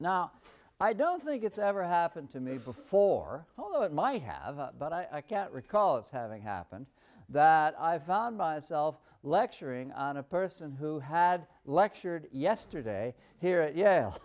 Now, I don't think it's ever happened to me before, although it might have, uh, but I, I can't recall it's having happened, that I found myself lecturing on a person who had lectured yesterday here at Yale.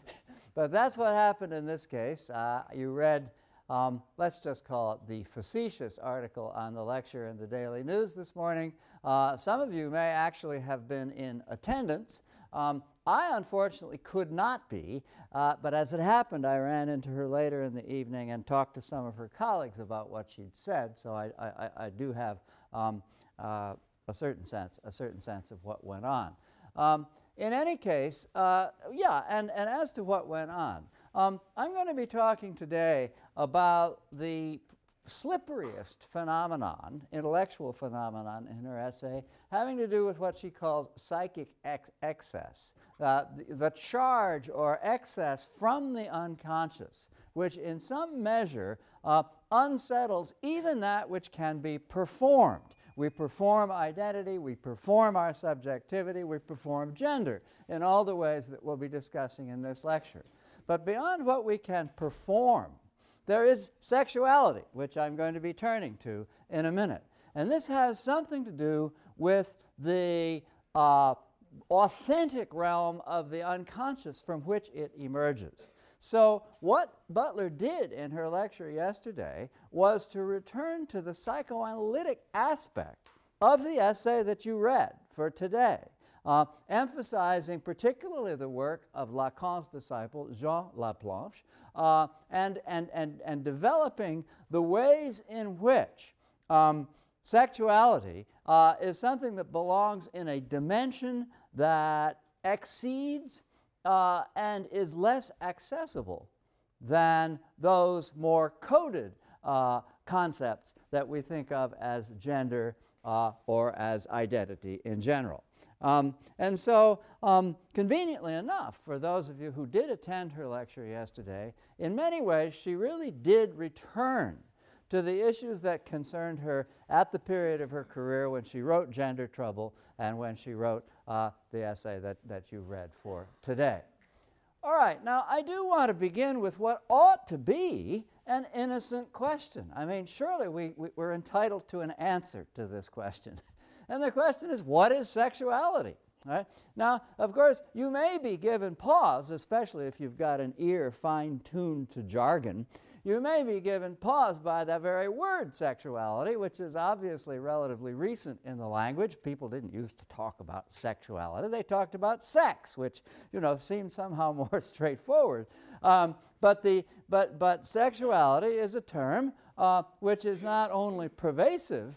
but that's what happened in this case. Uh, you read, um, let's just call it the facetious article on the lecture in the Daily News this morning. Uh, some of you may actually have been in attendance. Um, I unfortunately could not be, uh, but as it happened, I ran into her later in the evening and talked to some of her colleagues about what she'd said. So I, I, I do have um, uh, a certain sense, a certain sense of what went on. Um, in any case, uh, yeah, and, and as to what went on, um, I'm going to be talking today about the slipperiest phenomenon, intellectual phenomenon in her essay, having to do with what she calls psychic ex- excess, uh, the, the charge or excess from the unconscious, which in some measure uh, unsettles even that which can be performed. We perform identity, we perform our subjectivity, we perform gender in all the ways that we'll be discussing in this lecture. But beyond what we can perform, there is sexuality, which I'm going to be turning to in a minute. And this has something to do with the uh, authentic realm of the unconscious from which it emerges. So, what Butler did in her lecture yesterday was to return to the psychoanalytic aspect of the essay that you read for today uh, emphasizing particularly the work of Lacan's disciple Jean Laplanche uh, and, and, and, and developing the ways in which um, sexuality uh, is something that belongs in a dimension that exceeds uh, and is less accessible than those more coded uh, concepts that we think of as gender uh, or as identity in general. Um, and so, um, conveniently enough, for those of you who did attend her lecture yesterday, in many ways she really did return to the issues that concerned her at the period of her career when she wrote Gender Trouble and when she wrote uh, the essay that, that you read for today. All right, now I do want to begin with what ought to be an innocent question. I mean, surely we, we, we're entitled to an answer to this question. And the question is, what is sexuality? Right? Now, of course, you may be given pause, especially if you've got an ear fine tuned to jargon. You may be given pause by that very word sexuality, which is obviously relatively recent in the language. People didn't used to talk about sexuality, they talked about sex, which you know seems somehow more straightforward. Um, but, the, but, but sexuality is a term uh, which is not only pervasive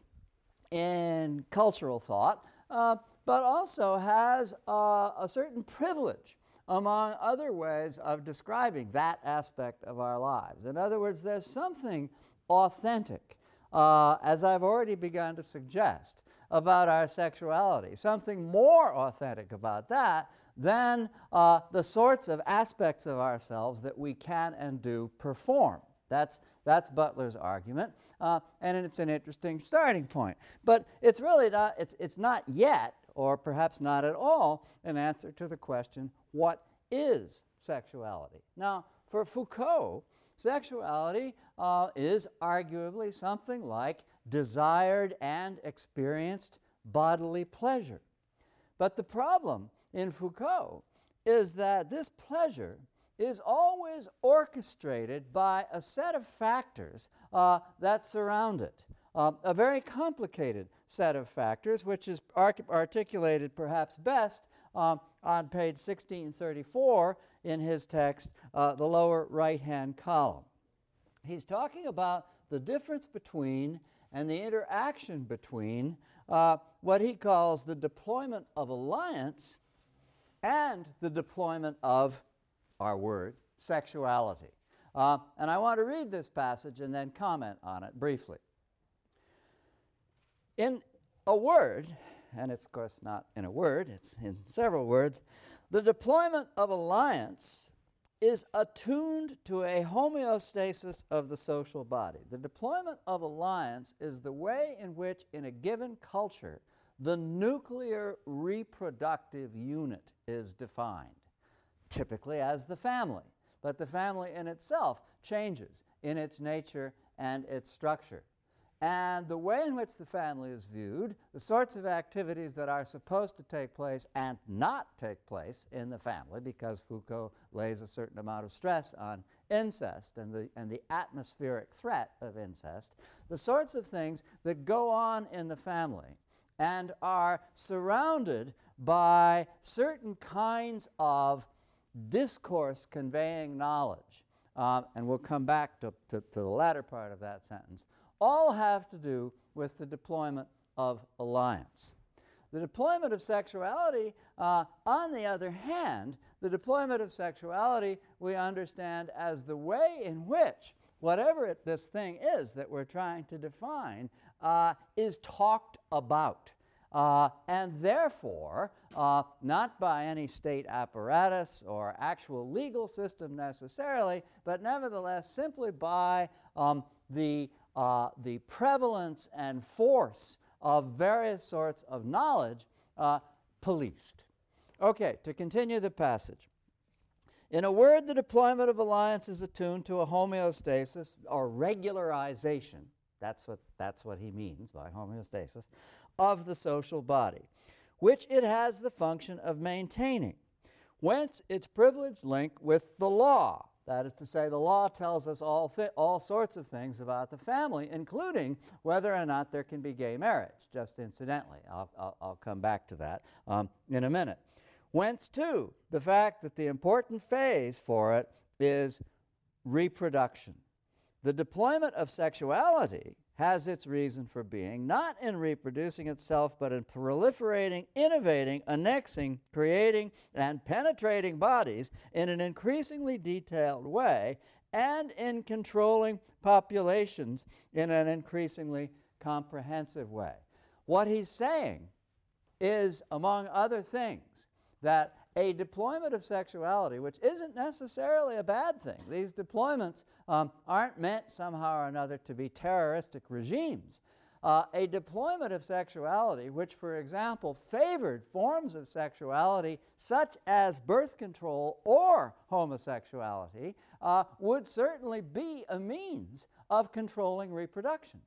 in cultural thought, uh, but also has uh, a certain privilege among other ways of describing that aspect of our lives. In other words, there's something authentic, uh, as I've already begun to suggest, about our sexuality, something more authentic about that than uh, the sorts of aspects of ourselves that we can and do perform. That's, that's Butler's argument, uh, and it's an interesting starting point. But it's really not, it's, it's not yet, or perhaps not at all, an answer to the question what is sexuality? Now, for Foucault, sexuality uh, is arguably something like desired and experienced bodily pleasure. But the problem in Foucault is that this pleasure is always orchestrated by a set of factors uh, that surround it. Uh, a very complicated set of factors, which is articulated perhaps best um, on page 1634 in his text, uh, the lower right hand column. He's talking about the difference between and the interaction between uh, what he calls the deployment of alliance and the deployment of our word, sexuality. Uh, and I want to read this passage and then comment on it briefly. In a word, and it's of course not in a word, it's in several words, the deployment of alliance is attuned to a homeostasis of the social body. The deployment of alliance is the way in which, in a given culture, the nuclear reproductive unit is defined typically as the family. But the family in itself changes in its nature and its structure. And the way in which the family is viewed, the sorts of activities that are supposed to take place and not take place in the family, because Foucault lays a certain amount of stress on incest and the, and the atmospheric threat of incest, the sorts of things that go on in the family and are surrounded by certain kinds of discourse conveying knowledge. Um, and we'll come back to, to, to the latter part of that sentence, all have to do with the deployment of alliance. The deployment of sexuality, uh, on the other hand, the deployment of sexuality we understand as the way in which whatever it, this thing is that we're trying to define uh, is talked about. Uh, and therefore, uh, not by any state apparatus or actual legal system necessarily, but nevertheless simply by um, the, uh, the prevalence and force of various sorts of knowledge uh, policed. Okay, to continue the passage. In a word, the deployment of alliance is attuned to a homeostasis or regularization. That's what, that's what he means by homeostasis of the social body, which it has the function of maintaining. Whence its privileged link with the law. That is to say, the law tells us all, th- all sorts of things about the family, including whether or not there can be gay marriage, just incidentally. I'll, I'll, I'll come back to that um, in a minute. Whence, too, the fact that the important phase for it is reproduction. The deployment of sexuality has its reason for being, not in reproducing itself, but in proliferating, innovating, annexing, creating, and penetrating bodies in an increasingly detailed way, and in controlling populations in an increasingly comprehensive way. What he's saying is, among other things, that a deployment of sexuality, which isn't necessarily a bad thing. These deployments um, aren't meant somehow or another to be terroristic regimes. Uh, a deployment of sexuality, which, for example, favored forms of sexuality such as birth control or homosexuality, uh, would certainly be a means of controlling reproduction.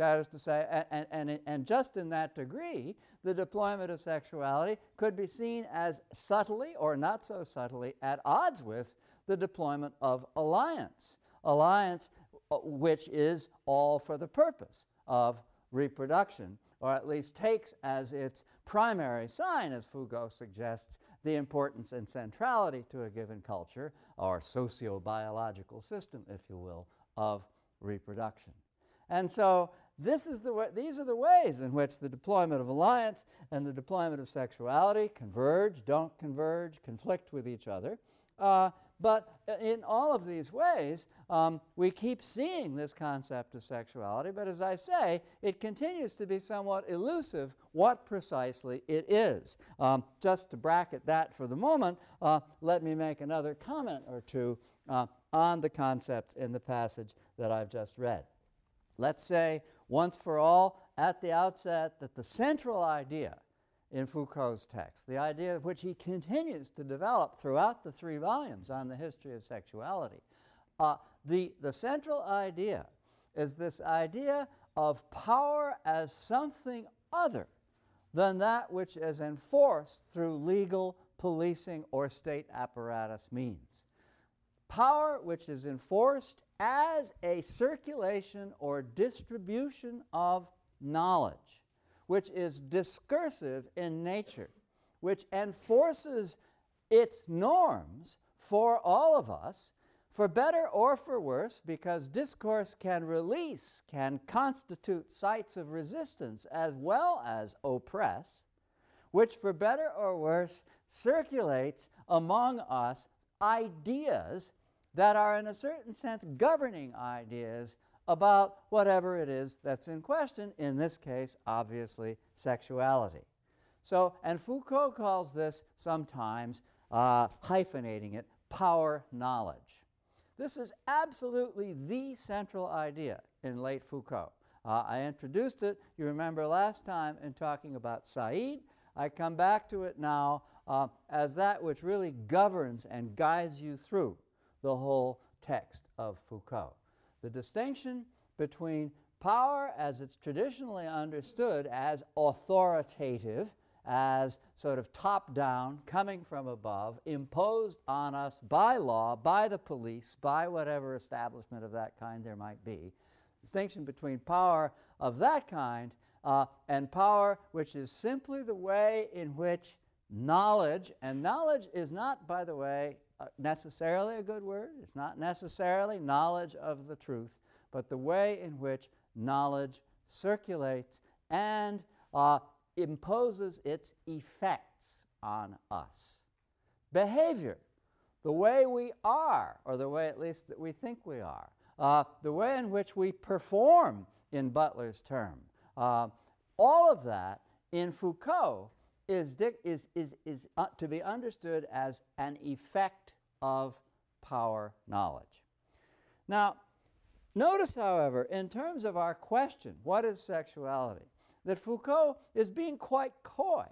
That is to say, and, and, and just in that degree, the deployment of sexuality could be seen as subtly or not so subtly at odds with the deployment of alliance. Alliance, uh, which is all for the purpose of reproduction, or at least takes as its primary sign, as Foucault suggests, the importance and centrality to a given culture, or socio biological system, if you will, of reproduction. And so this is the way, these are the ways in which the deployment of alliance and the deployment of sexuality converge, don't converge, conflict with each other. Uh, but in all of these ways, um, we keep seeing this concept of sexuality, but as I say, it continues to be somewhat elusive what precisely it is. Um, just to bracket that for the moment, uh, let me make another comment or two uh, on the concepts in the passage that I've just read. Let's say once for all at the outset that the central idea in Foucault's text, the idea which he continues to develop throughout the three volumes on the history of sexuality, uh, the, the central idea is this idea of power as something other than that which is enforced through legal, policing, or state apparatus means. Power which is enforced as a circulation or distribution of knowledge, which is discursive in nature, which enforces its norms for all of us, for better or for worse, because discourse can release, can constitute sites of resistance as well as oppress, which for better or worse circulates among us ideas that are, in a certain sense, governing ideas about whatever it is that's in question, in this case, obviously, sexuality. So, and Foucault calls this sometimes, uh, hyphenating it, power knowledge. This is absolutely the central idea in late Foucault. Uh, I introduced it, you remember last time, in talking about Said. I come back to it now uh, as that which really governs and guides you through the whole text of Foucault. The distinction between power as it's traditionally understood as authoritative, as sort of top down, coming from above, imposed on us by law, by the police, by whatever establishment of that kind there might be. Distinction between power of that kind uh, and power which is simply the way in which knowledge, and knowledge is not, by the way, necessarily a good word, it's not necessarily knowledge of the truth, but the way in which knowledge circulates and uh, imposes its effects on us. Behavior, the way we are, or the way at least that we think we are, uh, the way in which we perform, in Butler's term, uh, all of that in Foucault is, is, is, is uh, to be understood as an effect of power knowledge. Now, notice, however, in terms of our question, what is sexuality, that Foucault is being quite coy.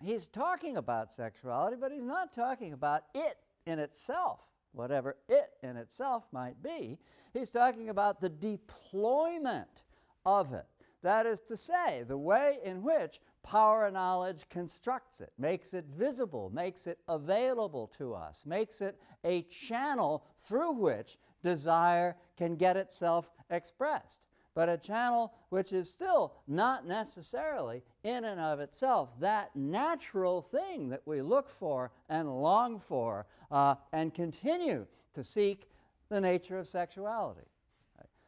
He's talking about sexuality, but he's not talking about it in itself, whatever it in itself might be. He's talking about the deployment of it. That is to say, the way in which power of knowledge constructs it, makes it visible, makes it available to us, makes it a channel through which desire can get itself expressed. But a channel which is still not necessarily, in and of itself, that natural thing that we look for and long for uh, and continue to seek the nature of sexuality.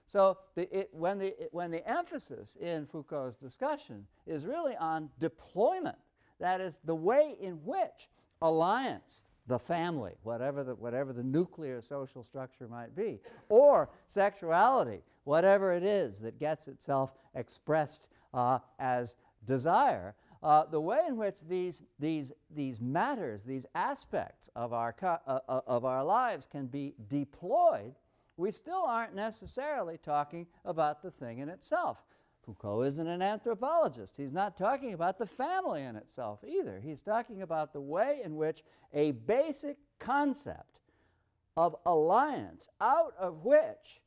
So the, it, when, the, it, when the emphasis in Foucault's discussion is really on deployment, that is, the way in which alliance, the family, whatever the, whatever the nuclear social structure might be, or sexuality, whatever it is that gets itself expressed uh, as desire, uh, the way in which these, these, these matters, these aspects of our, uh, uh, of our lives can be deployed we still aren't necessarily talking about the thing in itself. Foucault isn't an anthropologist. He's not talking about the family in itself either. He's talking about the way in which a basic concept of alliance, out of which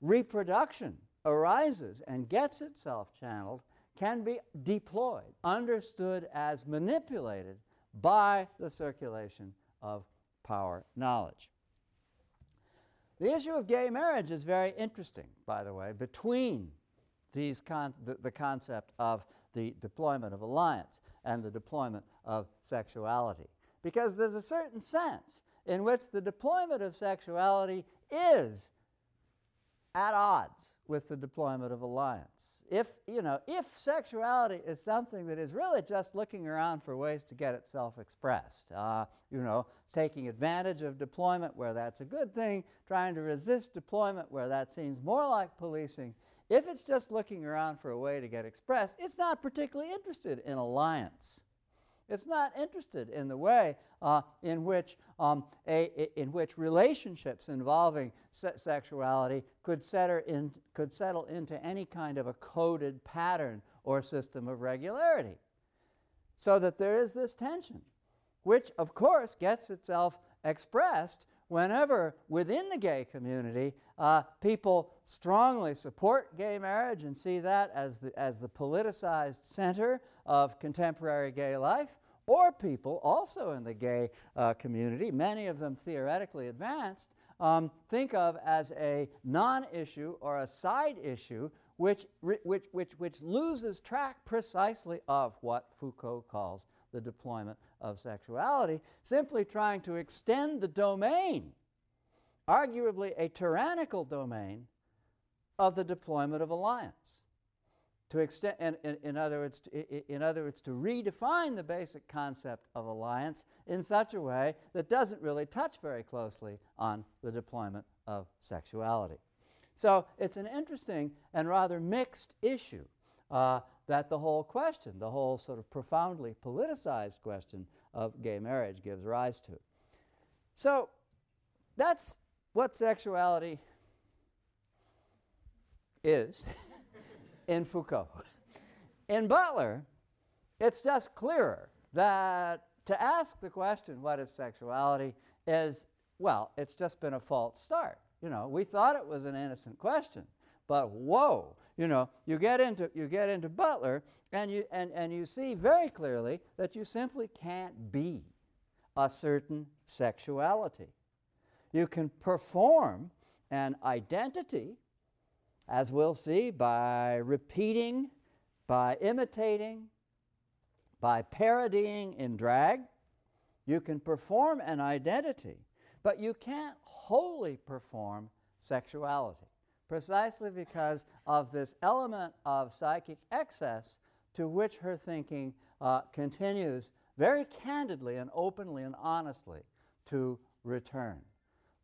reproduction arises and gets itself channeled, can be deployed, understood as manipulated by the circulation of power knowledge. The issue of gay marriage is very interesting, by the way, between these con- the, the concept of the deployment of alliance and the deployment of sexuality. Because there's a certain sense in which the deployment of sexuality is at odds with the deployment of alliance. If, you know, if sexuality is something that is really just looking around for ways to get itself expressed, uh, you know, taking advantage of deployment where that's a good thing, trying to resist deployment where that seems more like policing, if it's just looking around for a way to get expressed, it's not particularly interested in alliance. It's not interested in the way uh, in, which, um, a, in which relationships involving se sexuality could, in, could settle into any kind of a coded pattern or system of regularity. So that there is this tension, which of course gets itself expressed whenever within the gay community uh, people strongly support gay marriage and see that as the, as the politicized center of contemporary gay life, or people also in the gay uh, community, many of them theoretically advanced, um, think of as a non issue or a side issue which, which, which, which loses track precisely of what Foucault calls the deployment of sexuality, simply trying to extend the domain, arguably a tyrannical domain, of the deployment of alliance to extend, in, in, in, other words, to, in other words, to redefine the basic concept of alliance in such a way that doesn't really touch very closely on the deployment of sexuality. So it's an interesting and rather mixed issue uh, that the whole question, the whole sort of profoundly politicized question of gay marriage gives rise to. So that's what sexuality is. in Foucault. In Butler, it's just clearer that to ask the question, what is sexuality, is, well, it's just been a false start. You know, we thought it was an innocent question, but whoa, you know, you get into, you get into Butler and you, and, and you see very clearly that you simply can't be a certain sexuality. You can perform an identity, as we'll see, by repeating, by imitating, by parodying in drag. You can perform an identity, but you can't wholly perform sexuality, precisely because of this element of psychic excess to which her thinking uh, continues very candidly and openly and honestly to return.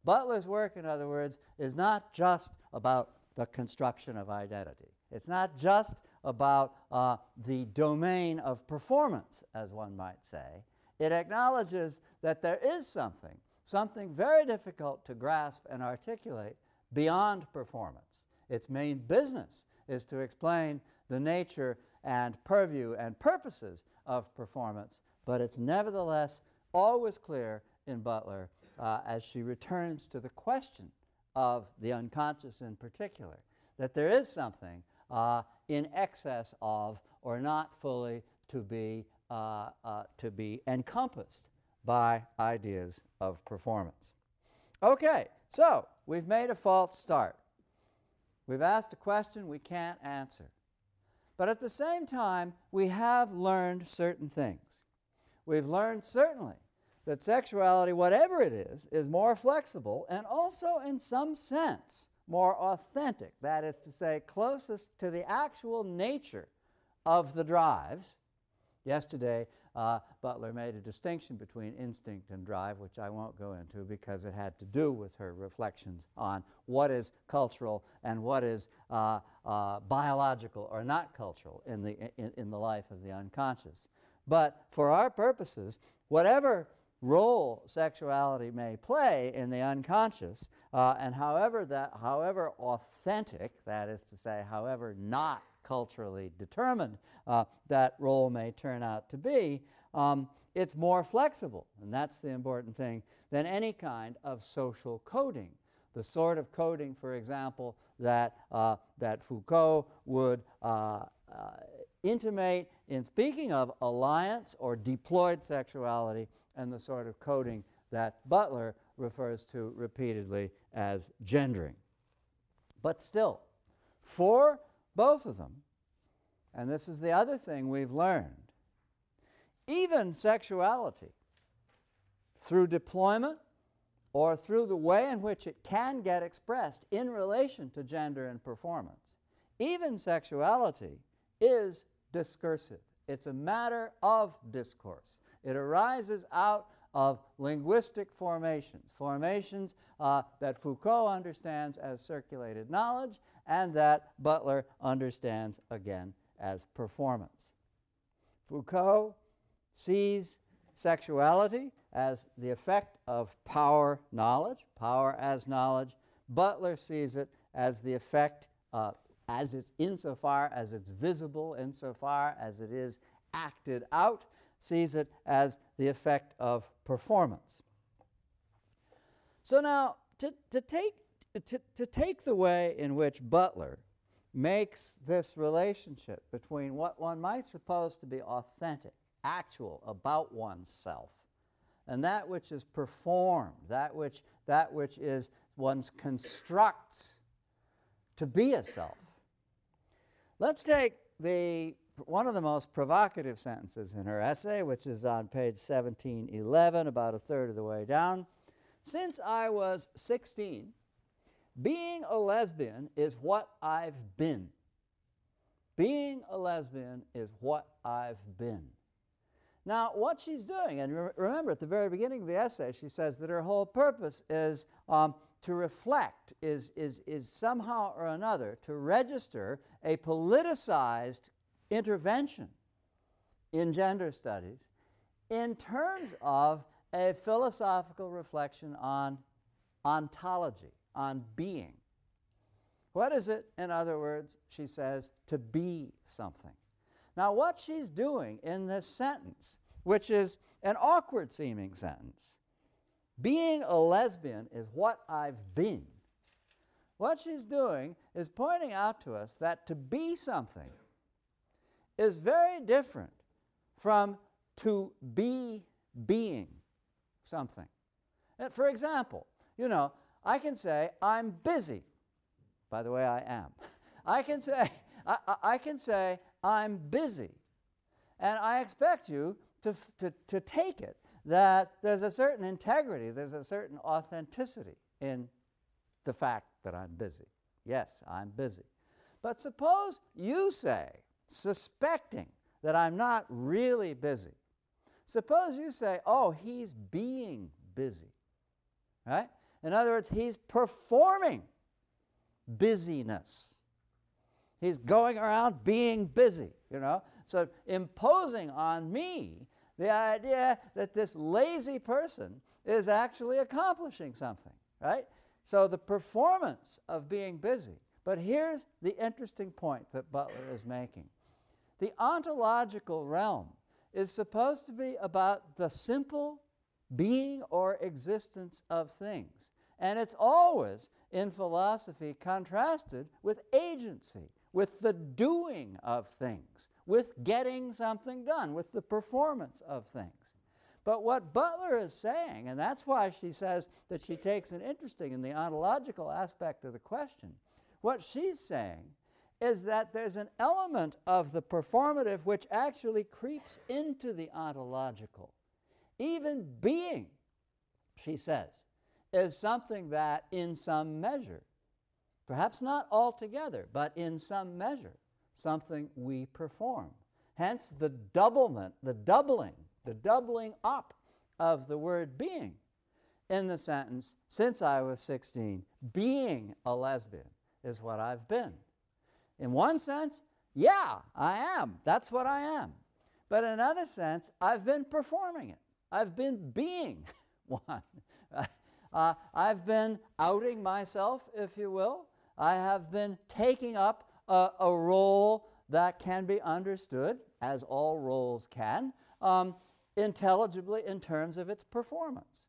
Butler's work, in other words, is not just about the construction of identity. It's not just about uh, the domain of performance, as one might say. It acknowledges that there is something, something very difficult to grasp and articulate beyond performance. Its main business is to explain the nature and purview and purposes of performance, but it's nevertheless always clear in Butler uh, as she returns to the question of the unconscious in particular that there is something uh, in excess of or not fully to be, uh, uh to be encompassed by ideas of performance. Okay, so we've made a false start. We've asked a question we can't answer. But at the same time, we have learned certain things. We've learned certainly that sexuality, whatever it is, is more flexible and also, in some sense, more authentic. That is to say, closest to the actual nature of the drives. Yesterday, uh, Butler made a distinction between instinct and drive, which I won't go into because it had to do with her reflections on what is cultural and what is uh, uh, biological or not cultural in the, in, in the life of the unconscious. But for our purposes, whatever role sexuality may play in the unconscious, uh, and however that, however authentic, that is to say, however not culturally determined uh, that role may turn out to be, um, it's more flexible, and that's the important thing, than any kind of social coding. The sort of coding, for example, that, uh, that Foucault would uh, uh, intimate in speaking of alliance or deployed sexuality and the sort of coding that Butler refers to repeatedly as gendering. But still, for both of them, and this is the other thing we've learned, even sexuality, through deployment or through the way in which it can get expressed in relation to gender and performance, even sexuality is discursive. It's a matter of discourse. It arises out of linguistic formations, formations uh, that Foucault understands as circulated knowledge and that Butler understands again as performance. Foucault sees sexuality as the effect of power knowledge, power as knowledge. Butler sees it as the effect, uh, as it's insofar as it's visible, insofar as it is acted out, sees it as the effect of performance. So now, to, to, take, to, to take the way in which Butler makes this relationship between what one might suppose to be authentic, actual, about oneself, and that which is performed, that which, that which is one's constructs to be a self. Let's take the one of the most provocative sentences in her essay, which is on page 1711, about a third of the way down. Since I was 16, being a lesbian is what I've been. Being a lesbian is what I've been. Now, what she's doing, and re- remember at the very beginning of the essay, she says that her whole purpose is um, to reflect, is, is, is somehow or another to register a politicized intervention in gender studies in terms of a philosophical reflection on ontology, on being. What is it, in other words, she says, to be something? Now, what she's doing in this sentence which is an awkward seeming sentence. Being a lesbian is what I've been. What she's doing is pointing out to us that to be something is very different from to be being something. And for example, you know, I can say, I'm busy. By the way, I am. I can say, I, I can say, I'm busy. And I expect you to, to, to take it that there's a certain integrity, there's a certain authenticity in the fact that I'm busy. Yes, I'm busy. But suppose you say, suspecting that I'm not really busy, suppose you say, oh, he's being busy. Right? In other words, he's performing busyness. He's going around being busy, you know? So imposing on me the idea that this lazy person is actually accomplishing something, right? So the performance of being busy. But here's the interesting point that Butler is making. The ontological realm is supposed to be about the simple being or existence of things. And it's always, in philosophy, contrasted with agency, with the doing of things, with getting something done, with the performance of things. But what Butler is saying, and that's why she says that she takes an interest in the ontological aspect of the question, what she's saying is that there's an element of the performative which actually creeps into the ontological. Even being, she says, is something that in some measure, perhaps not altogether, but in some measure, something we perform. Hence the doublement, the doubling, the doubling up of the word being in the sentence, since I was 16, being a lesbian is what I've been. In one sense, yeah, I am. That's what I am. But in another sense, I've been performing it. I've been being one. uh, I've been outing myself, if you will. I have been taking up a, a role that can be understood, as all roles can, um, intelligibly in terms of its performance.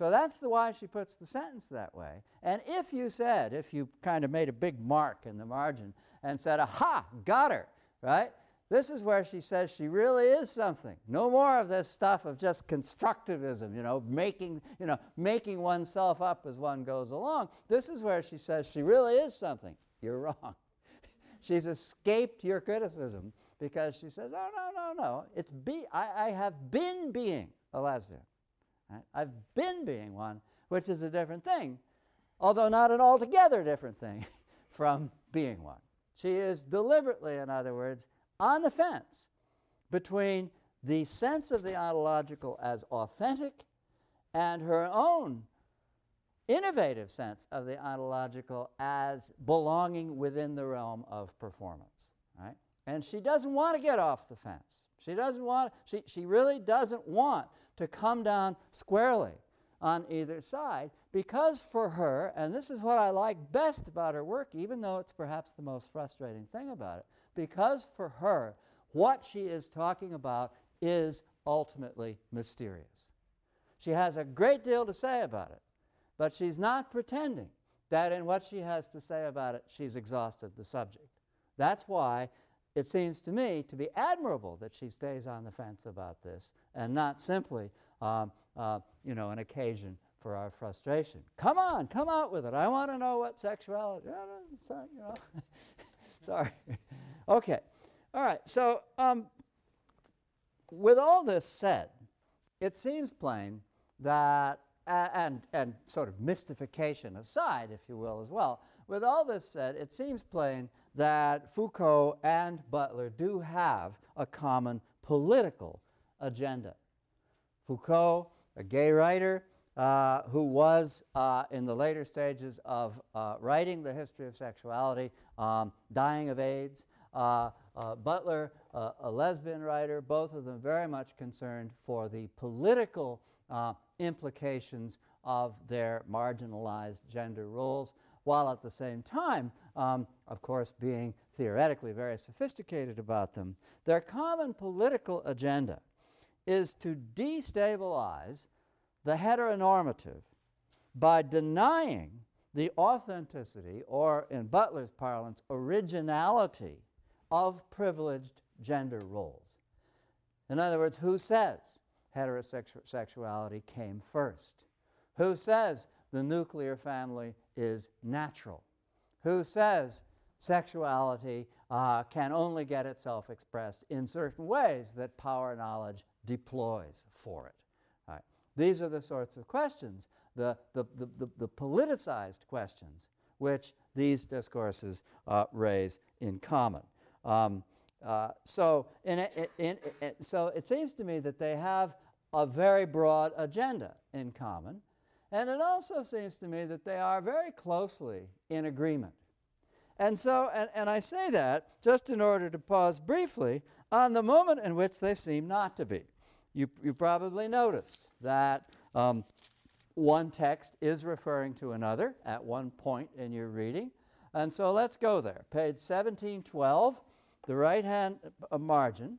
So that's the why she puts the sentence that way. And if you said, if you kind of made a big mark in the margin and said, aha, got her, right? This is where she says she really is something. No more of this stuff of just constructivism, you know, making, you know, making oneself up as one goes along. This is where she says she really is something. You're wrong. She's escaped your criticism because she says, oh, no, no, no. It's be, I, I have been being a lesbian. Right? I've been being one, which is a different thing, although not an altogether different thing from being one. She is deliberately, in other words, on the fence between the sense of the ontological as authentic and her own innovative sense of the ontological as belonging within the realm of performance. Right? And she doesn't want to get off the fence. She doesn't want, she, she really doesn't want to come down squarely on either side because for her, and this is what I like best about her work, even though it's perhaps the most frustrating thing about it, because for her, what she is talking about is ultimately mysterious. She has a great deal to say about it, but she's not pretending that in what she has to say about it, she's exhausted the subject. That's why it seems to me to be admirable that she stays on the fence about this and not simply, um, uh, you know, an occasion for our frustration. Come on, come out with it. I want to know what sexuality. Sorry. Sorry. okay. All right. So, um, with all this said, it seems plain that, uh, and, and sort of mystification aside, if you will, as well, with all this said, it seems plain that Foucault and Butler do have a common political agenda. Foucault, a gay writer uh, who was uh, in the later stages of uh, writing the history of sexuality, um, dying of AIDS. Uh, uh, Butler, uh, a lesbian writer, both of them very much concerned for the political implications of their marginalized gender roles while at the same time, um, of course, being theoretically very sophisticated about them. Their common political agenda is to destabilize the heteronormative by denying the authenticity, or in Butler's parlance, originality of privileged gender roles. In other words, who says heterosexuality came first? Who says the nuclear family is natural? Who says sexuality uh, can only get itself expressed in certain ways that power knowledge deploys for it? These are the sorts of questions, the, the, the, the, the politicized questions, which these discourses uh, raise in common. Um, uh, so, in, in, in, so it seems to me that they have a very broad agenda in common, and it also seems to me that they are very closely in agreement. And so, and, and I say that just in order to pause briefly on the moment in which they seem not to be. You, you probably noticed that um, one text is referring to another at one point in your reading. And so let's go there. Page 1712 the right hand uh, margin.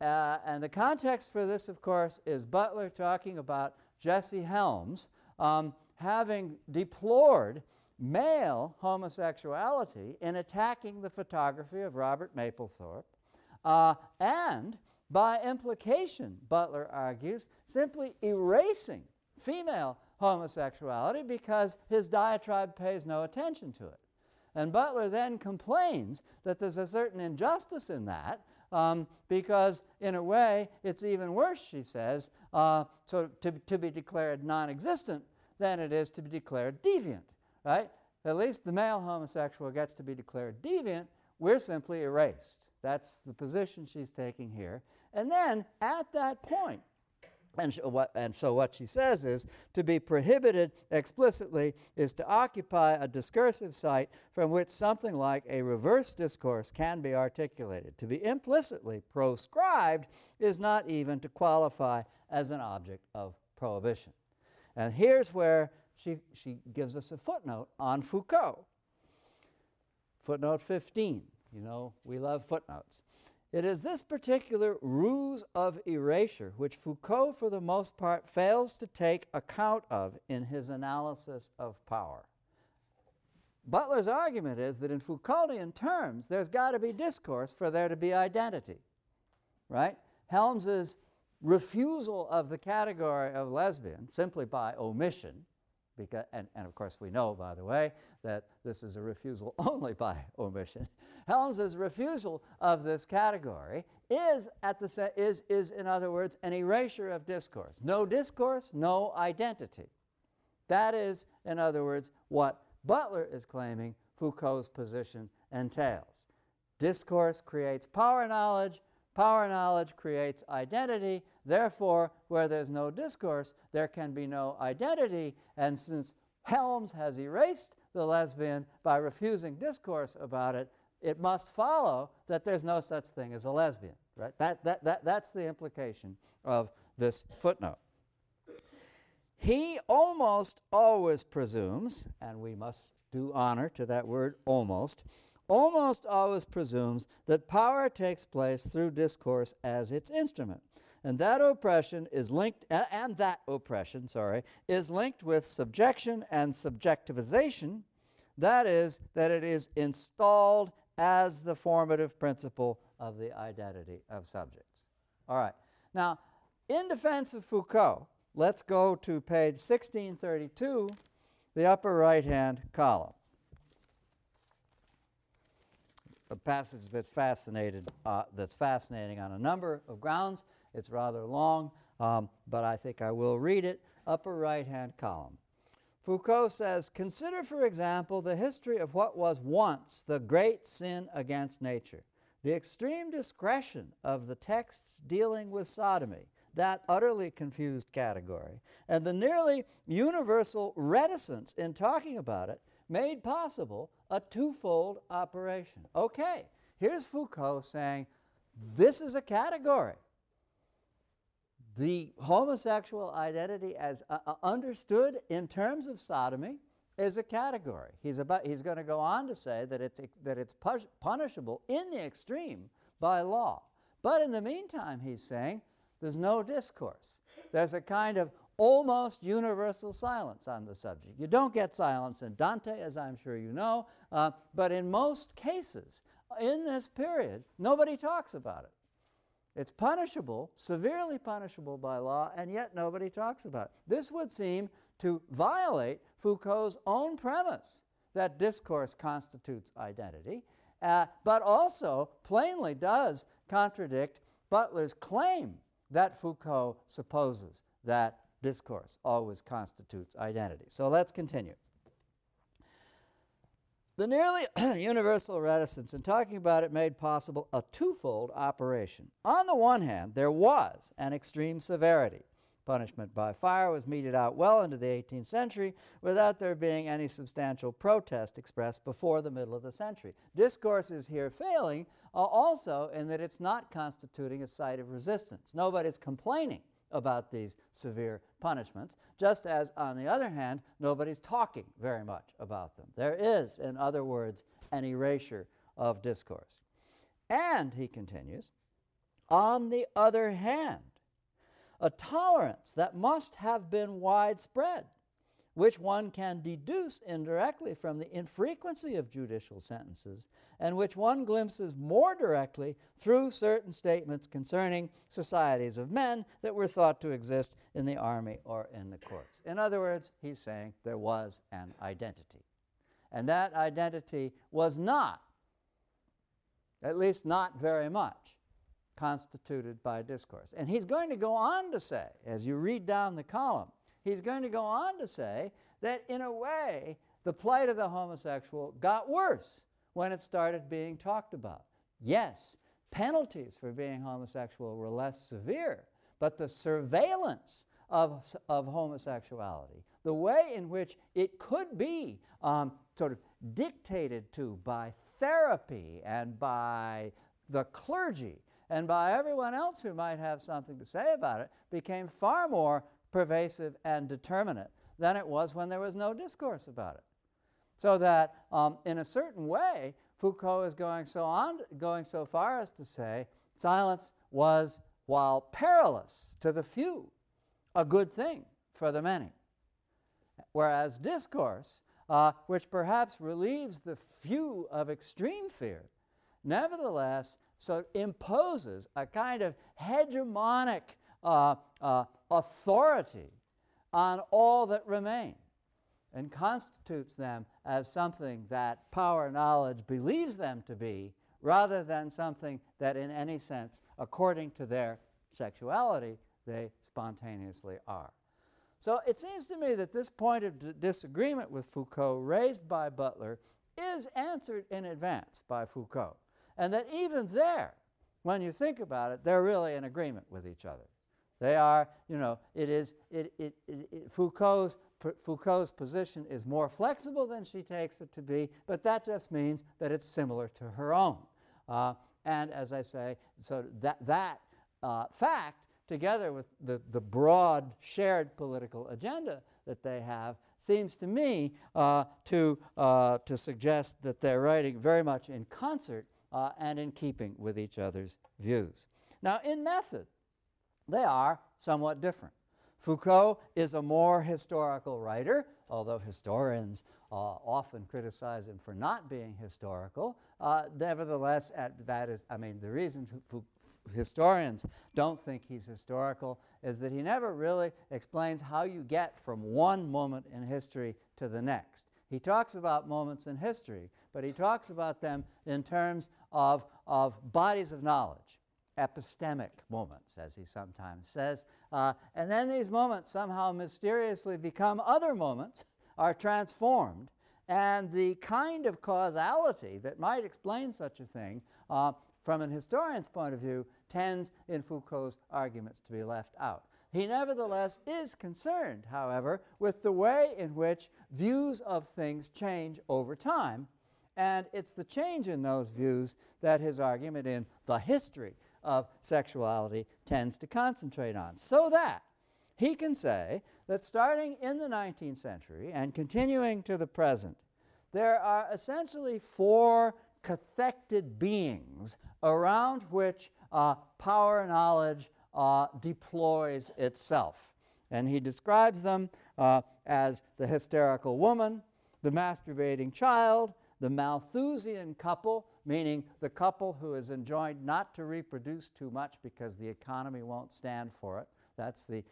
Uh, and the context for this, of course, is Butler talking about Jesse Helms um, having deplored male homosexuality in attacking the photography of Robert Mapplethorpe, uh, and by implication, Butler argues, simply erasing female homosexuality because his diatribe pays no attention to it. And Butler then complains that there's a certain injustice in that um, because, in a way, it's even worse, she says, uh, so to, to be declared non existent than it is to be declared deviant, right? At least the male homosexual gets to be declared deviant. We're simply erased. That's the position she's taking here. And then at that point, and, what, and so what she says is to be prohibited explicitly is to occupy a discursive site from which something like a reverse discourse can be articulated. To be implicitly proscribed is not even to qualify as an object of prohibition. And here's where she, she gives us a footnote on Foucault. Footnote 15. You know, we love footnotes. It is this particular ruse of erasure which Foucault, for the most part, fails to take account of in his analysis of power. Butler's argument is that in Foucauldian terms, there's got to be discourse for there to be identity, right? Helms's refusal of the category of lesbian simply by omission because, and, and of course, we know, by the way, that this is a refusal only by omission. Helms's refusal of this category is, at the se- is, is, in other words, an erasure of discourse. No discourse, no identity. That is, in other words, what Butler is claiming Foucault's position entails. Discourse creates power knowledge, Power knowledge creates identity. Therefore, where there's no discourse, there can be no identity. And since Helms has erased the lesbian by refusing discourse about it, it must follow that there's no such thing as a lesbian. Right? That, that, that, that's the implication of this footnote. He almost always presumes, and we must do honor to that word almost, almost always presumes that power takes place through discourse as its instrument. And that oppression is linked, and that oppression, sorry, is linked with subjection and subjectivization. That is, that it is installed as the formative principle of the identity of subjects. All right. Now, in defense of Foucault, let's go to page 1632, the upper right hand column a passage that fascinated, uh, that's fascinating on a number of grounds. It's rather long, um, but I think I will read it. Upper right hand column. Foucault says Consider, for example, the history of what was once the great sin against nature, the extreme discretion of the texts dealing with sodomy, that utterly confused category, and the nearly universal reticence in talking about it made possible a twofold operation. Okay, here's Foucault saying this is a category. The homosexual identity, as uh, uh understood in terms of sodomy, is a category. He's, about, he's going to go on to say that it's, that it's punishable in the extreme by law. But in the meantime, he's saying There's no discourse. There's a kind of almost universal silence on the subject. You don't get silence in Dante, as I'm sure you know, uh, but in most cases in this period, nobody talks about it. It's punishable, severely punishable by law, and yet nobody talks about it. This would seem to violate Foucault's own premise that discourse constitutes identity, uh, but also plainly does contradict Butler's claim that Foucault supposes that discourse always constitutes identity. So let's continue. The nearly universal reticence in talking about it made possible a twofold operation. On the one hand, there was an extreme severity. Punishment by fire was meted out well into the 18th century without there being any substantial protest expressed before the middle of the century. Discourse is here failing uh, also in that it's not constituting a site of resistance. Nobody's complaining about these severe punishments, just as, on the other hand, nobody's talking very much about them. There is, in other words, an erasure of discourse. And, he continues, on the other hand, a tolerance that must have been widespread which one can deduce indirectly from the infrequency of judicial sentences, and which one glimpses more directly through certain statements concerning societies of men that were thought to exist in the army or in the courts. In other words, he's saying there was an identity. And that identity was not, at least not very much, constituted by discourse. And he's going to go on to say, as you read down the column, he's going to go on to say that in a way, the plight of the homosexual got worse when it started being talked about. Yes, penalties for being homosexual were less severe, but the surveillance of, of homosexuality, the way in which it could be um, sort of dictated to by therapy and by the clergy and by everyone else who might have something to say about it, became far more pervasive and determinate than it was when there was no discourse about it. So that um, in a certain way, Foucault is going so on, going so far as to say silence was, while perilous to the few, a good thing for the many. Whereas discourse, uh, which perhaps relieves the few of extreme fear, nevertheless so imposes a kind of hegemonic uh, uh, authority on all that remain and constitutes them as something that power knowledge believes them to be rather than something that in any sense according to their sexuality they spontaneously are. So it seems to me that this point of d- disagreement with foucault raised by butler is answered in advance by foucault and that even there when you think about it they're really in agreement with each other they are, you know, it is, it, it, it, it Foucault's, Foucault's position is more flexible than she takes it to be, but that just means that it's similar to her own. Uh, and as I say, so that, that uh, fact, together with the, the broad shared political agenda that they have, seems to me uh, to, uh, to suggest that they're writing very much in concert uh, and in keeping with each other's views. Now, in method, they are somewhat different. Foucault is a more historical writer, although historians uh, often criticize him for not being historical. Uh, nevertheless, that is, I mean, the reason historians don't think he's historical is that he never really explains how you get from one moment in history to the next. He talks about moments in history, but he talks about them in terms of, of bodies of knowledge epistemic moments, as he sometimes says. Uh, and then these moments somehow mysteriously become other moments, are transformed, and the kind of causality that might explain such a thing uh, from an historian's point of view tends in Foucault's arguments to be left out. He nevertheless is concerned, however, with the way in which views of things change over time, and it's the change in those views that his argument in The History of sexuality tends to concentrate on. So that he can say that starting in the 19th century and continuing to the present, there are essentially four cathected beings around which uh, power knowledge uh, deploys itself. And he describes them uh, as the hysterical woman, the masturbating child, the Malthusian couple, meaning the couple who is enjoined not to reproduce too much because the economy won't stand for it. That's the,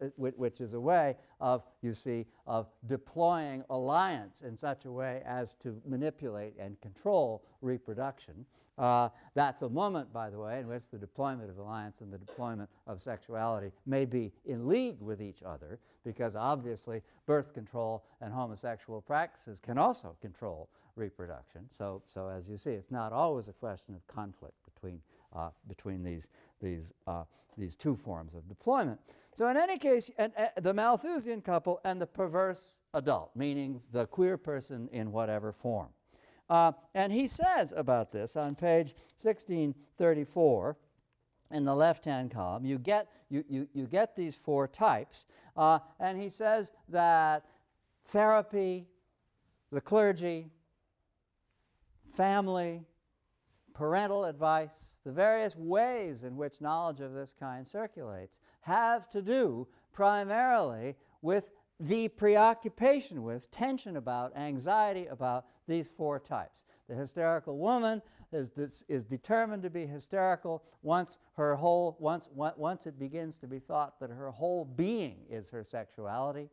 uh, which is a way of, you see, of deploying alliance in such a way as to manipulate and control reproduction. Uh, that's a moment, by the way, in which the deployment of alliance and the deployment of sexuality may be in league with each other, because obviously birth control and homosexual practices can also control reproduction. So, so as you see, it's not always a question of conflict between, uh, between these, these, uh, these two forms of deployment. So in any case, and, uh, the Malthusian couple and the perverse adult, meaning the queer person in whatever form. Uh, and he says about this on page 1634 in the left hand column, you get, you, you, you get these four types. Uh, and he says that therapy, the clergy, family, parental advice, the various ways in which knowledge of this kind circulates have to do primarily with the preoccupation with, tension about, anxiety about these four types. The hysterical woman is, is determined to be hysterical once her whole once, once it begins to be thought that her whole being is her sexuality.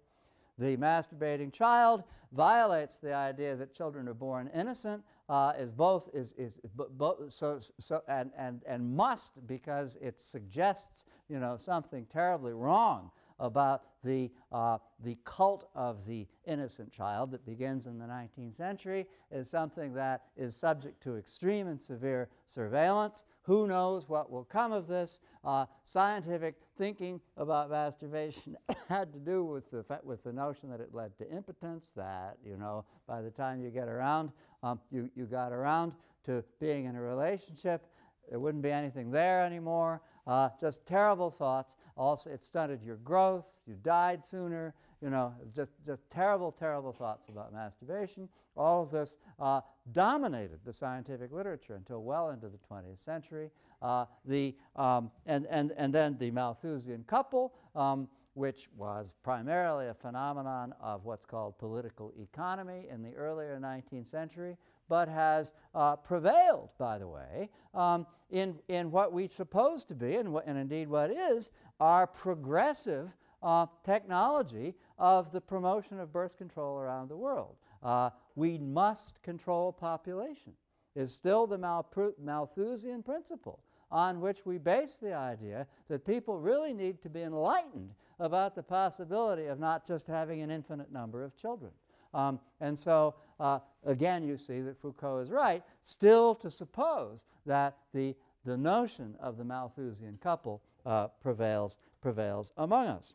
The masturbating child violates the idea that children are born innocent, uh, is both is, is bo- so, so and, and, and must because it suggests you know something terribly wrong about the, uh, the cult of the innocent child that begins in the 19th century is something that is subject to extreme and severe surveillance. Who knows what will come of this? Uh, scientific thinking about masturbation had to do with the, with the notion that it led to impotence, that, you know, by the time you get around, um, you, you got around to being in a relationship, there wouldn't be anything there anymore. Uh, just terrible thoughts. Also, it stunted your growth. You died sooner. You know, just, just terrible, terrible thoughts about masturbation. All of this uh, dominated the scientific literature until well into the 20th century. Uh, the, um, and, and, and then the Malthusian couple, um, which was primarily a phenomenon of what's called political economy in the earlier 19th century, but has uh, prevailed, by the way, um, in, in what we suppose to be, and, what, and indeed what is, our progressive uh, technology of the promotion of birth control around the world. Uh, we must control population is still the Malthusian principle on which we base the idea that people really need to be enlightened about the possibility of not just having an infinite number of children. Um, and so, uh, again, you see that Foucault is right, still to suppose that the, the notion of the Malthusian couple uh, prevails, prevails among us.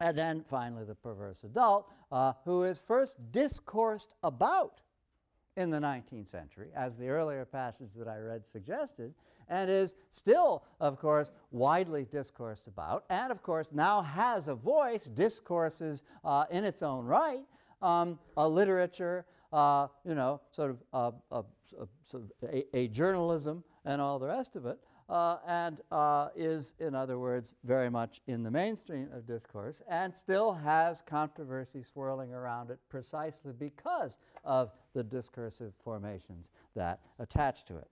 And then finally, the perverse adult, uh, who is first discoursed about in the 19th century, as the earlier passage that I read suggested, and is still, of course, widely discoursed about, and of course now has a voice, discourses uh, in its own right, um, a literature, uh, you know, sort of, uh, a, sort of a, a, journalism and all the rest of it, uh, and uh, is, in other words, very much in the mainstream of discourse and still has controversy swirling around it precisely because of the discursive formations that attach to it.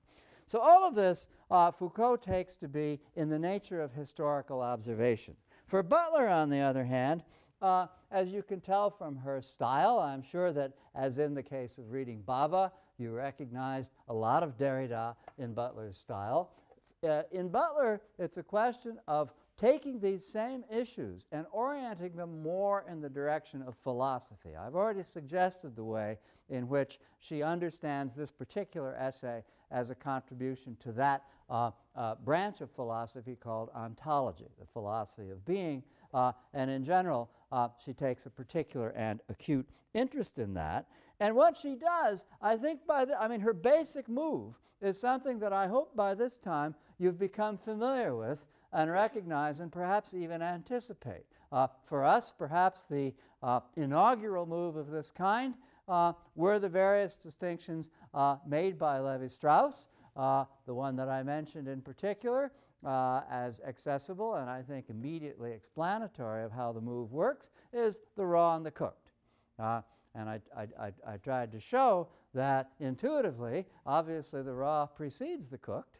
So, all of this uh, Foucault takes to be in the nature of historical observation. For Butler, on the other hand, uh, as you can tell from her style, I'm sure that, as in the case of reading Bhabha, you recognized a lot of Derrida in Butler's style. Uh, in Butler, it's a question of taking these same issues and orienting them more in the direction of philosophy. I've already suggested the way in which she understands this particular essay as a contribution to that uh, uh, branch of philosophy called ontology, the philosophy of being. Uh, and in general, uh, she takes a particular and acute interest in that. And what she does, I think by the, I mean, her basic move is something that I hope by this time you've become familiar with and recognize and perhaps even anticipate. Uh, for us, perhaps the uh, inaugural move of this kind uh, were the various distinctions uh, made by Levi Strauss, uh, the one that I mentioned in particular, uh, as accessible and I think immediately explanatory of how the move works is the raw and the cooked. Uh, and I, I, I, I, tried to show that intuitively, obviously the raw precedes the cooked.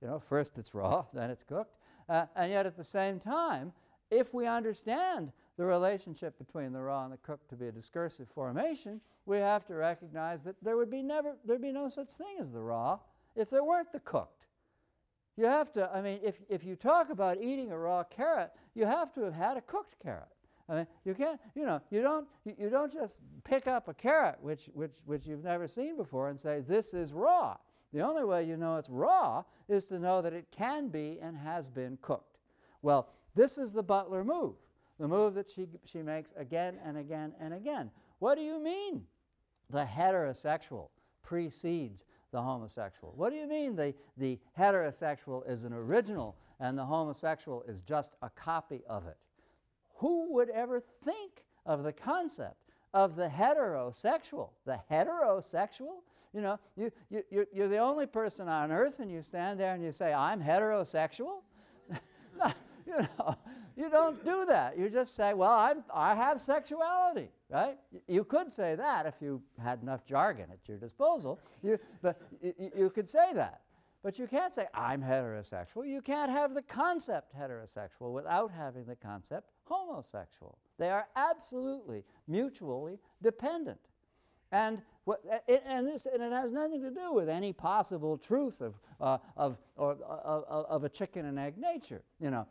You know, first it's raw, then it's cooked. Uh, and yet at the same time, if we understand the relationship between the raw and the cooked to be a discursive formation, we have to recognize that there would be never there'd be no such thing as the raw if there weren't the cooked. You have to, I mean, if, if you talk about eating a raw carrot, you have to have had a cooked carrot. I mean, you can't, you know, you don't, you, you don't just pick up a carrot which, which, which you've never seen before and say, this is raw. The only way you know it's raw is to know that it can be and has been cooked. Well, this is the Butler move, the move that she, she makes again and again and again. What do you mean? The heterosexual precedes the homosexual. What do you mean the, the heterosexual is an original and the homosexual is just a copy of it? Who would ever think of the concept of the heterosexual? The heterosexual? You know, you, you, you're, you're the only person on earth and you stand there and you say, I'm heterosexual? no, you know, you don't do that. You just say, well, I'm, I have sexuality, right? You could say that if you had enough jargon at your disposal. You, but you, you could say that. But you can't say, I'm heterosexual. You can't have the concept heterosexual without having the concept homosexual. They are absolutely mutually dependent. And, what, and, this, and it has nothing to do with any possible truth of, uh, of, or, uh, of a chicken and egg nature, you know,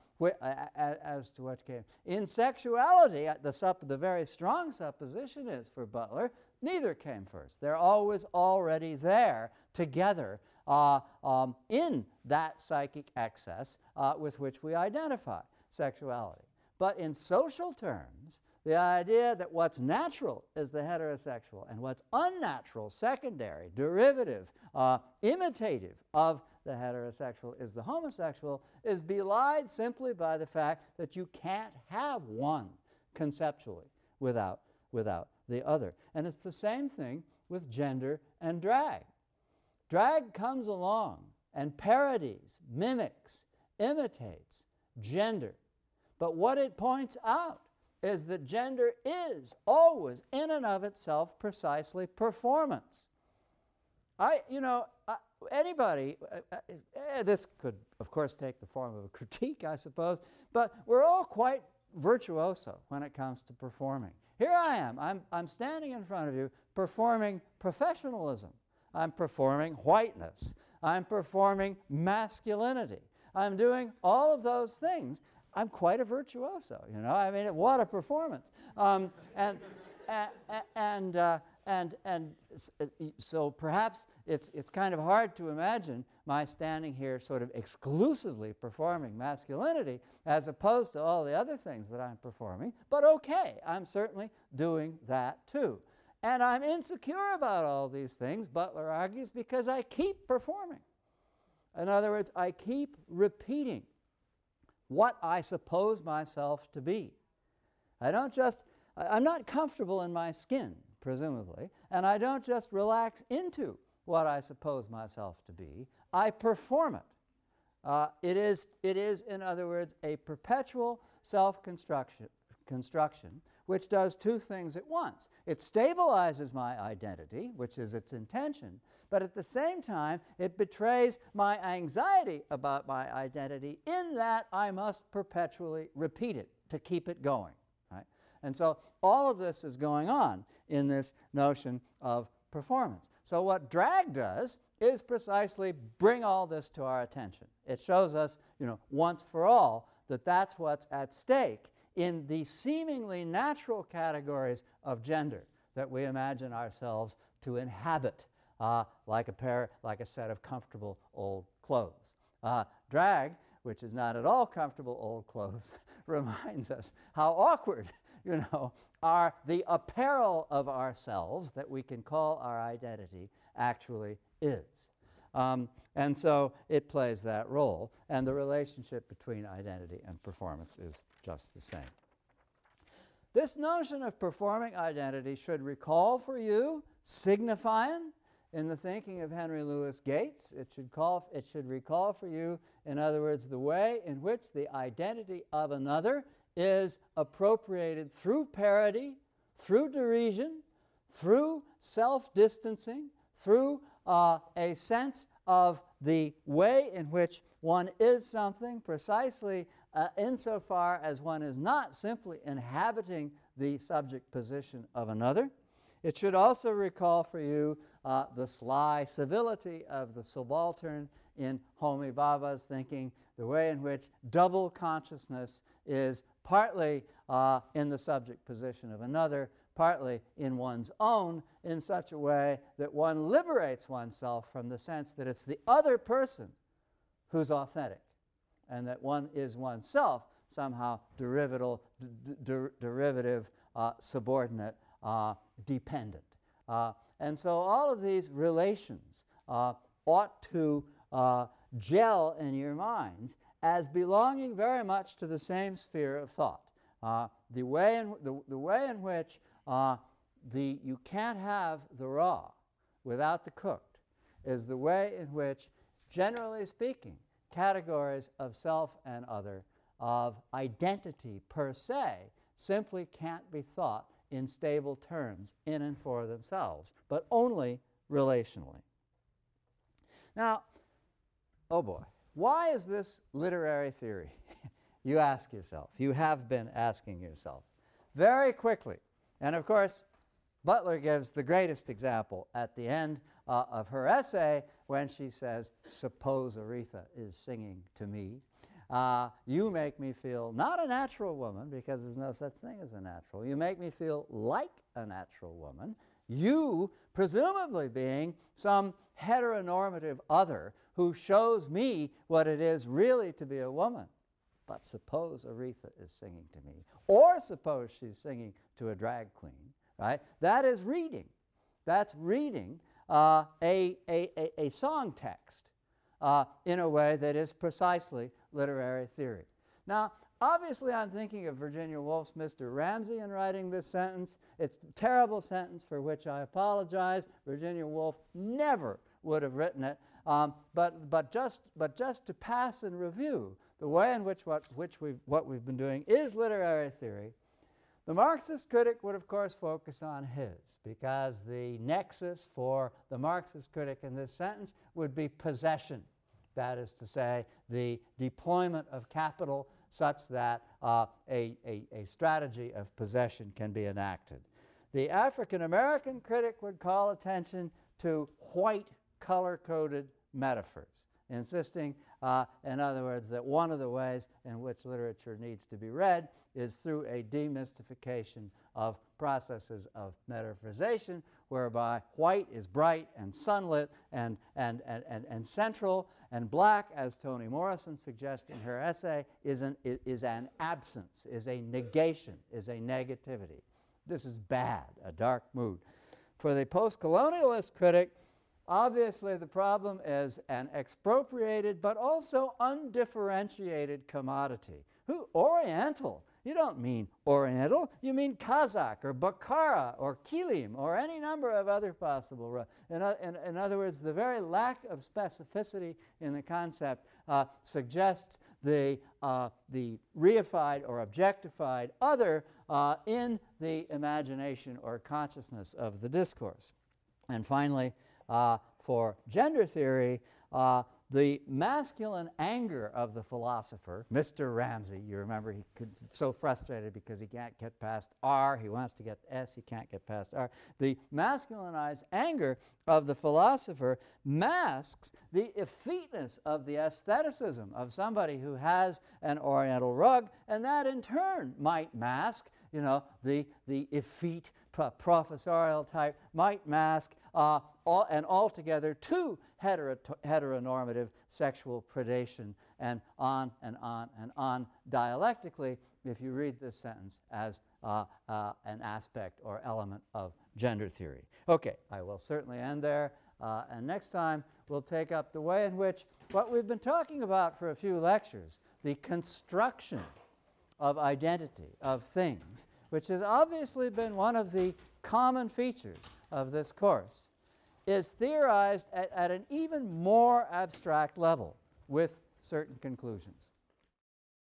as to what came. In sexuality, uh, the, supp- the very strong supposition is for Butler, neither came first. They're always already there together uh, um, in that psychic excess uh, with which we identify sexuality. But in social terms, the idea that what's natural is the heterosexual and what's unnatural, secondary, derivative, uh, imitative of the heterosexual is the homosexual is belied simply by the fact that you can't have one conceptually without, without the other. And it's the same thing with gender and drag. Drag comes along and parodies, mimics, imitates gender. But what it points out is that gender is always, in and of itself, precisely performance. I, you know, uh, anybody, uh, uh, this could, of course, take the form of a critique, I suppose, but we're all quite virtuoso when it comes to performing. Here I am, I'm, I'm standing in front of you performing professionalism. I'm performing whiteness. I'm performing masculinity. I'm doing all of those things I'm quite a virtuoso, you know. I mean, what a performance. Um, and, and, uh, and, and uh, so perhaps it's, it's kind of hard to imagine my standing here sort of exclusively performing masculinity as opposed to all the other things that I'm performing. But okay, I'm certainly doing that too. And I'm insecure about all these things, Butler argues, because I keep performing. In other words, I keep repeating what I suppose myself to be. I don't just, I'm not comfortable in my skin, presumably, and I don't just relax into what I suppose myself to be, I perform it. Uh, it, is, it is, in other words, a perpetual self construction, construction which does two things at once. It stabilizes my identity, which is its intention, but at the same time, it betrays my anxiety about my identity in that I must perpetually repeat it to keep it going. Right? And so all of this is going on in this notion of performance. So what drag does is precisely bring all this to our attention. It shows us, you know, once for all that that's what's at stake in the seemingly natural categories of gender that we imagine ourselves to inhabit uh, like a pair, like a set of comfortable old clothes. Uh, drag, which is not at all comfortable old clothes, reminds us how awkward, you know, are the apparel of ourselves that we can call our identity actually is. Um, and so it plays that role, and the relationship between identity and performance is just the same. This notion of performing identity should recall for you signifying in the thinking of Henry Louis Gates. It should, call, it should recall for you, in other words, the way in which the identity of another is appropriated through parody, through derision, through self distancing, through uh, a sense of the way in which one is something, precisely uh, insofar as one is not simply inhabiting the subject position of another. It should also recall for you uh, the sly civility of the subaltern in Homi Bhabha's thinking, the way in which double consciousness is partly uh, in the subject position of another, partly in one's own, in such a way that one liberates oneself from the sense that it's the other person who's authentic and that one is oneself somehow derivative, derivative uh, subordinate, uh, dependent. Uh, and so all of these relations uh, ought to uh, gel in your minds as belonging very much to the same sphere of thought. Uh, the, way in, the, the way in which uh, the, you can't have the raw without the cooked is the way in which, generally speaking, categories of self and other, of identity per se, simply can't be thought in stable terms in and for themselves, but only relationally. Now, oh boy, why is this literary theory? you ask yourself. You have been asking yourself. Very quickly, and of course, Butler gives the greatest example at the end uh, of her essay when she says, Suppose Aretha is singing to me. Uh, you make me feel not a natural woman because there's no such thing as a natural. You make me feel like a natural woman. You, presumably being some heteronormative other who shows me what it is really to be a woman. But suppose Aretha is singing to me, or suppose she's singing to a drag queen, right? That is reading. That's reading uh, a, a, a, a, song text uh, in a way that is precisely literary theory. Now, obviously, I'm thinking of Virginia Woolf's Mr. Ramsay in writing this sentence. It's a terrible sentence for which I apologize. Virginia Woolf never would have written it. Um, but, but, just, but just to pass in review the way in which, what, which we've, what we've been doing is literary theory. The Marxist critic would, of course, focus on his, because the nexus for the Marxist critic in this sentence would be possession. That is to say, the deployment of capital such that uh, a, a, a strategy of possession can be enacted. The African American critic would call attention to white color coded metaphors, insisting uh, in other words, that one of the ways in which literature needs to be read is through a demystification of processes of metaphysization, whereby white is bright and sunlit and, and, and, and, and central, and black, as Toni Morrison suggests in her essay, is an, is an absence, is a negation, is a negativity. This is bad, a dark mood. For the post colonialist critic, Obviously, the problem is an expropriated but also undifferentiated commodity. Who? Oriental. You don't mean Oriental, you mean Kazakh or Bukhara or Kilim or any number of other possible. In, in, in other words, the very lack of specificity in the concept uh, suggests the, uh, the reified or objectified other uh, in the imagination or consciousness of the discourse. And finally, uh, for gender theory, uh, the masculine anger of the philosopher, Mr. Ramsay, you remember he could so frustrated because he can't get past R, he wants to get S, he can't get past R. The masculinized anger of the philosopher masks the effeteness of the aestheticism of somebody who has an oriental rug, and that in turn might mask, you know, the, the effete professorial type, might mask uh, all, and altogether two heteronormative sexual predation, and on and on and on dialectically if you read this sentence as uh, uh, an aspect or element of gender theory. Okay, I will certainly end there. Uh, and next time we'll take up the way in which what we've been talking about for a few lectures, the construction of identity, of things, which has obviously been one of the common features of this course is theorized at, at an even more abstract level with certain conclusions.